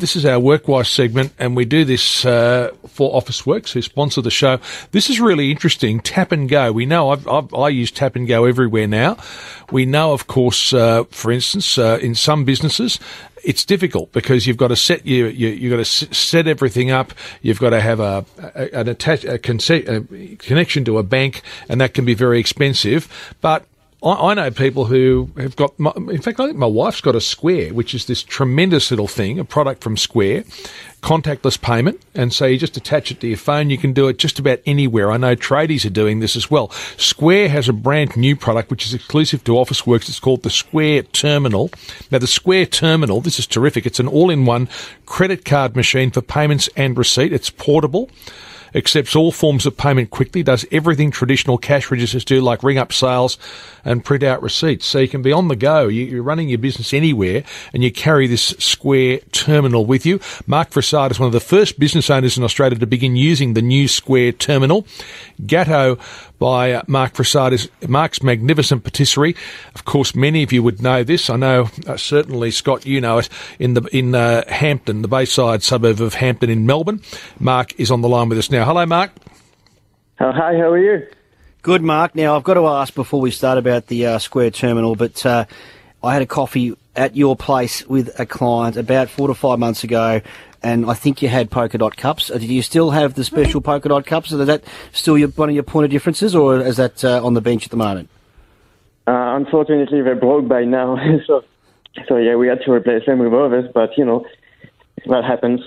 This is our Workwise segment, and we do this uh, for Officeworks, who sponsor the show. This is really interesting. Tap and go. We know I've, I've, i use tap and go everywhere now. We know, of course, uh, for instance, uh, in some businesses, it's difficult because you've got to set you, you have got to set everything up. You've got to have a, a an attach a, a connection to a bank, and that can be very expensive. But I, I know people who have got, my, in fact, I think my wife's got a Square, which is this tremendous little thing, a product from Square, contactless payment. And so you just attach it to your phone. You can do it just about anywhere. I know tradies are doing this as well. Square has a brand new product, which is exclusive to Officeworks. It's called the Square Terminal. Now, the Square Terminal, this is terrific. It's an all-in-one credit card machine for payments and receipt. It's portable accepts all forms of payment quickly, does everything traditional cash registers do, like ring up sales and print out receipts. So you can be on the go. You're running your business anywhere and you carry this Square terminal with you. Marc Frissard is one of the first business owners in Australia to begin using the new Square terminal. Gateaux by Marc Frissard is Marc's magnificent patisserie. Of course, many of you would know this. I know uh, certainly Scott, you know it in the in uh, Hampton, the Bayside suburb of Hampton in Melbourne. Marc is on the line with us now. Hello, Marc. Oh, hi, how are you? Good, Marc. Now I've got to ask before we start about the uh, Square Terminal, but uh, I had a coffee at your place with a client about four to five months ago, and I think you had polka dot cups. Uh, do you still have the special polka dot cups? Is that still your, one of your point of differences, or is that uh, on the bench at the moment? Uh, unfortunately, they're broke by now, so so yeah, we had to replace them with others. But you know, that happens.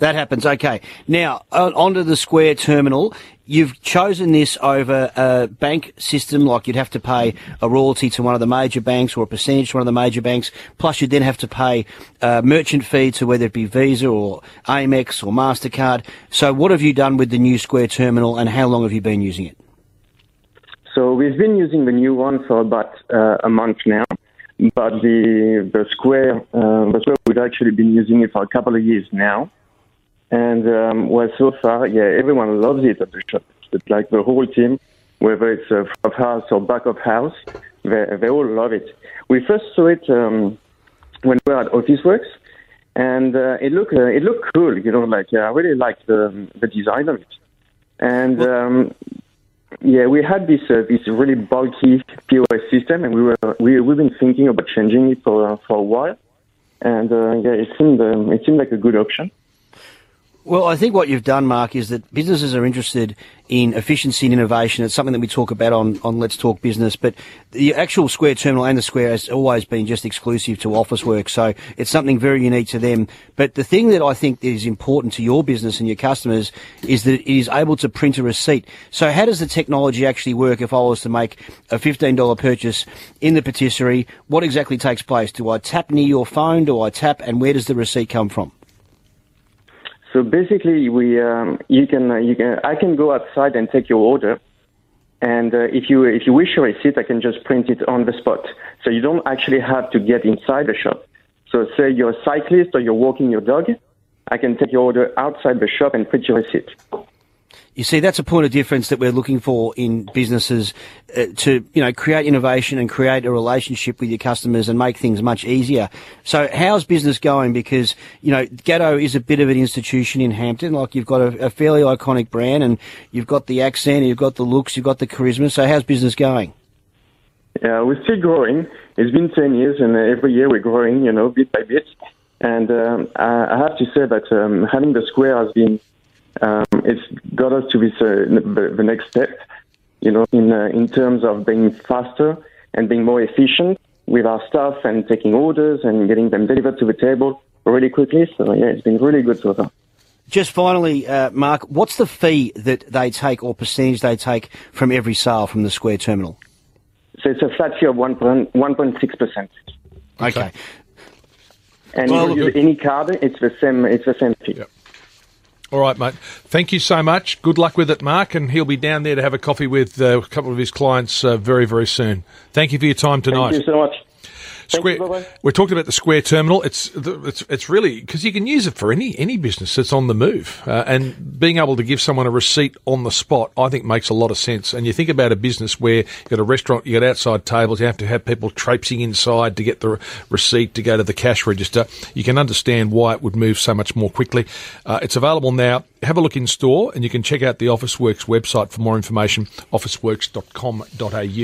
That happens. Okay. Now, onto the Square terminal. You've chosen this over a bank system, like you'd have to pay a royalty to one of the major banks or a percentage to one of the major banks. Plus, you'd then have to pay a merchant fee to whether it be Visa or Amex or Mastercard. So, what have you done with the new Square terminal, and how long have you been using it? So, we've been using the new one for about uh, a month now but the the Square uh, the Square we've actually been using it for a couple of years now. And um, well, so far, yeah, everyone loves it at the shop. It's like the whole team, whether it's uh, front of house or back of house, they, they all love it. We first saw it um, when we were at Officeworks, and uh, it looked uh, it looked cool. You know, like uh, I really liked the the design of it. And um, yeah, we had this uh, this really bulky POS system, and we were we we've been thinking about changing it for uh, for a while. And uh, yeah, it seemed um, it seemed like a good option. Well, I think what you've done, Marc, is that businesses are interested in efficiency and innovation. It's something that we talk about on, on Let's Talk Business, but the actual Square Terminal and the Square has always been just exclusive to office work. so it's something very unique to them. But the thing that I think is important to your business and your customers is that it is able to print a receipt. So how does the technology actually work if I was to make a $15 purchase in the patisserie? What exactly takes place? Do I tap near your phone? Do I tap? And where does the receipt come from? So basically, we um, you can uh, you can I can go outside and take your order, and uh, if you if you wish a receipt, I can just print it on the spot. So you don't actually have to get inside the shop. So say you're a cyclist or you're walking your dog, I can take your order outside the shop and print your receipt. You see, that's a point of difference that we're looking for in businesses uh, to, you know, create innovation and create a relationship with your customers and make things much easier. So how's business going? Because, you know, Gateaux is a bit of an institution in Hampton. Like you've got a, a fairly iconic brand and you've got the accent, you've got the looks, you've got the charisma. So how's business going? Yeah, we're still growing. It's been 10 years and every year we're growing, you know, bit by bit. And um, I have to say that um, having the square has been um, it's got us to this, uh, the, the next step, you know, in, uh, in terms of being faster and being more efficient with our staff and taking orders and getting them delivered to the table really quickly. So, yeah, it's been really good so far. Just finally, uh, Marc, what's the fee that they take or percentage they take from every sale from the Square Terminal? So it's a flat fee of 1.6%. Okay. And well, you any card, it's the same, it's the same fee. Yep. All right, mate. Thank you so much. Good luck with it, Marc, and he'll be down there to have a coffee with uh, a couple of his clients uh, very, very soon. Thank you for your time tonight. Thank you so much. Square, bye-bye. we're talking about the Square Terminal. It's it's it's really because you can use it for any any business that's on the move, uh, and being able to give someone a receipt on the spot, I think makes a lot of sense. And you think about a business where you got a restaurant, you got outside tables, you have to have people traipsing inside to get the receipt to go to the cash register. You can understand why it would move so much more quickly. Uh, it's available now. Have a look in store, and you can check out the Officeworks website for more information. Officeworks.com.au.